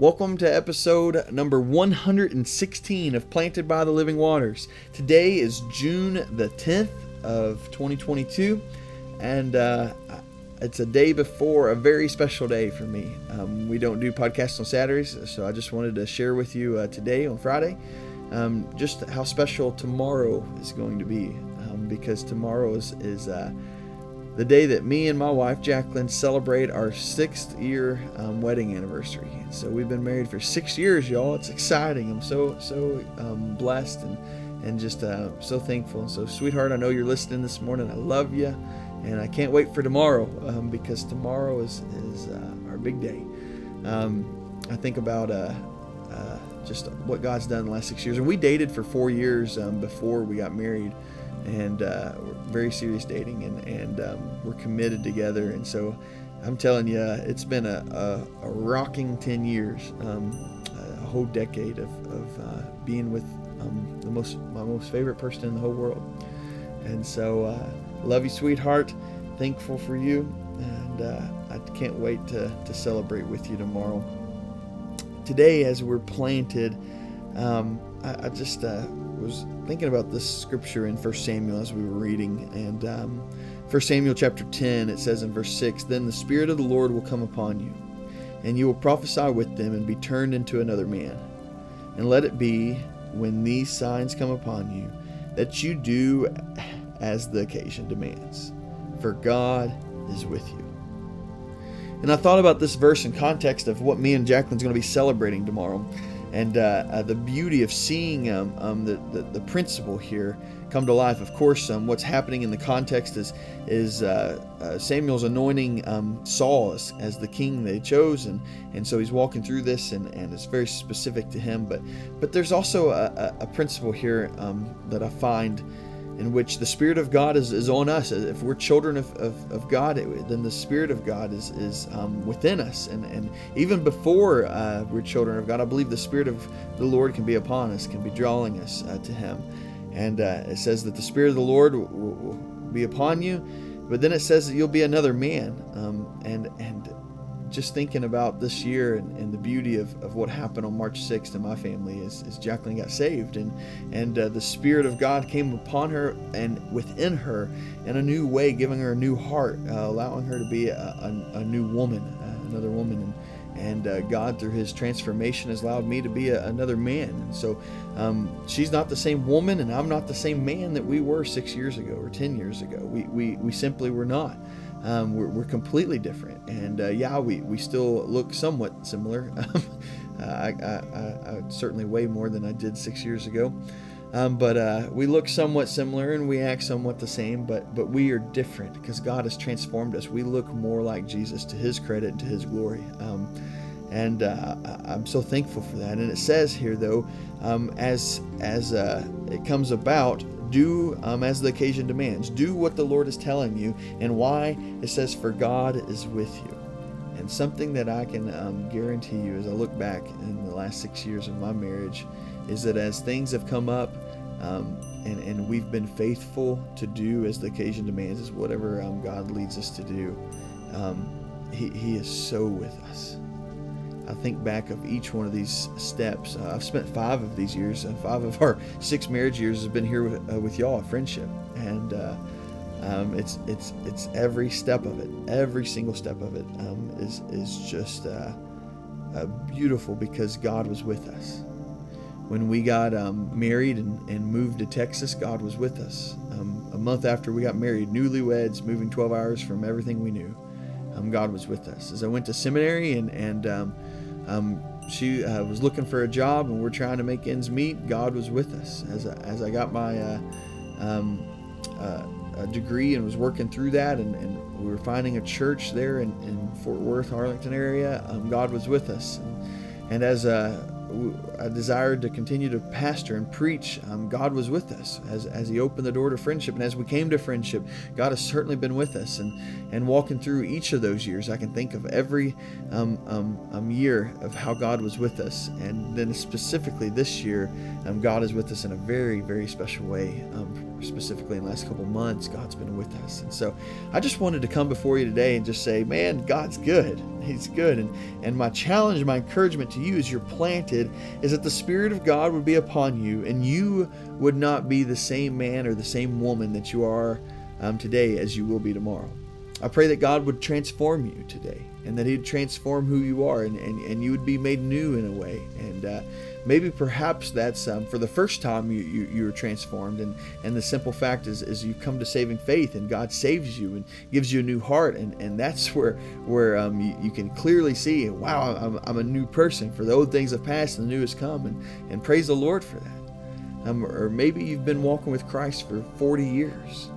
Welcome to episode number 116 of Planted by the Living Waters. Today is June the 10th of 2022, and uh, it's a day before a very special day for me. Um, we don't do podcasts on Saturdays, so I just wanted to share with you uh, today on Friday um, just how special tomorrow is going to be, um, because tomorrow is, is uh, the day that me and my wife Jacqueline celebrate our sixth year um, wedding anniversary. So we've been married for six years, y'all. It's exciting. I'm so so um, blessed and and just uh, so thankful. And so, sweetheart, I know you're listening this morning. I love you, and I can't wait for tomorrow um, because tomorrow is is uh, our big day. Um, I think about uh, uh just what God's done the last six years, and we dated for four years um, before we got married and uh, very serious dating, and and um, we're committed together. And so, I'm telling you, it's been a, a, a rocking ten years, um, a whole decade of, of uh, being with um, the most my most favorite person in the whole world. And so, uh, love you, sweetheart. Thankful for you, and uh, I can't wait to to celebrate with you tomorrow. Today, as we're planted. Um, I, I, just uh, was thinking about this scripture in First Samuel as we were reading, and um, 1 Samuel chapter 10, it says in verse 6 Then the Spirit of the Lord will come upon you, and you will prophesy with them and be turned into another man. And let it be, when these signs come upon you, that you do as the occasion demands, for God is with you. And I thought about this verse in context of what me and Jacqueline's going to be celebrating tomorrow and uh, uh, the beauty of seeing um, um, the, the, the, principle here come to life. Of course, um, what's happening in the context is is uh, uh Samuel's anointing um, Saul as, as, the king they chose, and, and so he's walking through this, and, and it's very specific to him. But but there's also a, a principle here um, that I find in which the Spirit of God is, is on us. If we're children of, of, of God, then the Spirit of God is, is um, within us. And, and even before uh, we're children of God, I believe the Spirit of the Lord can be upon us, can be drawing us uh, to Him. And uh, it says that the Spirit of the Lord will, will, be upon you, but then it says that you'll be another man. Um, and, and just thinking about this year and, and, the beauty of, of what happened on March 6th in my family is, is Jacqueline got saved and and uh, the Spirit of God came upon her and within her in a new way, giving her a new heart, uh, allowing her to be a, a, a new woman, uh, another woman. And, and uh, God, through His transformation, has allowed me to be a, another man. And so um, she's not the same woman, and I'm not the same man that we were six years ago or 10 years ago. We, we, we simply were not. Um, we're, we're, completely different. And uh, yeah, we, we still look somewhat similar. I, I, I, I, certainly way more than I did six years ago. Um, but uh, we look somewhat similar and we act somewhat the same, but, but we are different because God has transformed us. We look more like Jesus to His credit and to His glory. Um, and uh, I'm so thankful for that. And it says here, though, um, as as uh, it comes about, do um, as the occasion demands. Do what the Lord is telling you. And why? It says, For God is with you. And something that I can um, guarantee you as I look back in the last six years of my marriage is that as things have come up um, and, and we've been faithful to do as the occasion demands, is whatever um, God leads us to do, um, he, he is so with us. I think back of each one of these steps. Uh, I've spent five of these years, uh, five of our six marriage years has been here with, uh, with y'all, a friendship, and uh, um, it's it's it's every step of it, every single step of it um, is is just uh, uh, beautiful because God was with us. When we got um, married and, and moved to Texas, God was with us. Um, a month after we got married, newlyweds, moving 12 hours from everything we knew, um, God was with us. As I went to seminary and and um, she uh, was looking for a job, and we're trying to make ends meet. God was with us as I, as I got my uh, um, uh, degree and was working through that, and, and, we were finding a church there in, in Fort Worth, Arlington area. Um, God was with us, and, and as uh, I desired to continue to pastor and preach, um, God was with us as, as He opened the door to friendship. And as we came to friendship, God has certainly been with us. And, and walking through each of those years, I can think of every um, um, um year of how God was with us. And then specifically this year, um, God is with us in a very, very special way. Specifically in the last couple months, God's been with us. And so I just wanted to come before you today and just say, man, God's good. He's good. And, and my challenge, my encouragement to you as you're planted is that the Spirit of God would be upon you and you would not be the same man or the same woman that you are um, today as you will be tomorrow. I pray that God would transform you today and that He'd transform who you are and, and, and you would be made new in a way. And uh, maybe perhaps that's um, for the first time you, you, you are transformed. And, and the simple fact is, is you come to saving faith and God saves you and gives you a new heart. And, and that's where, where um, you, you can clearly see, wow, I'm, I'm a new person. For the old things have passed and the new has come. And, and praise the Lord for that. Um, or maybe you've been walking with Christ for 40 years.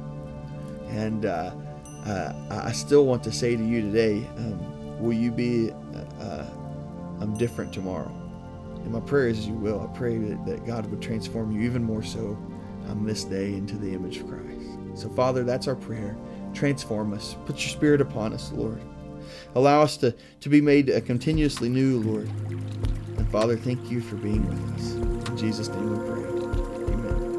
And uh, uh, I still want to say to you today, um, will you be uh, uh, um, different tomorrow? And my prayer is as you will. I pray that, that God would transform you even more so um, this day into the image of Christ. So, Father, that's our prayer. Transform us. Put your spirit upon us, Lord. Allow us to, to be made uh, continuously new, Lord. And Father, thank you for being with us. In Jesus' name we pray. Amen.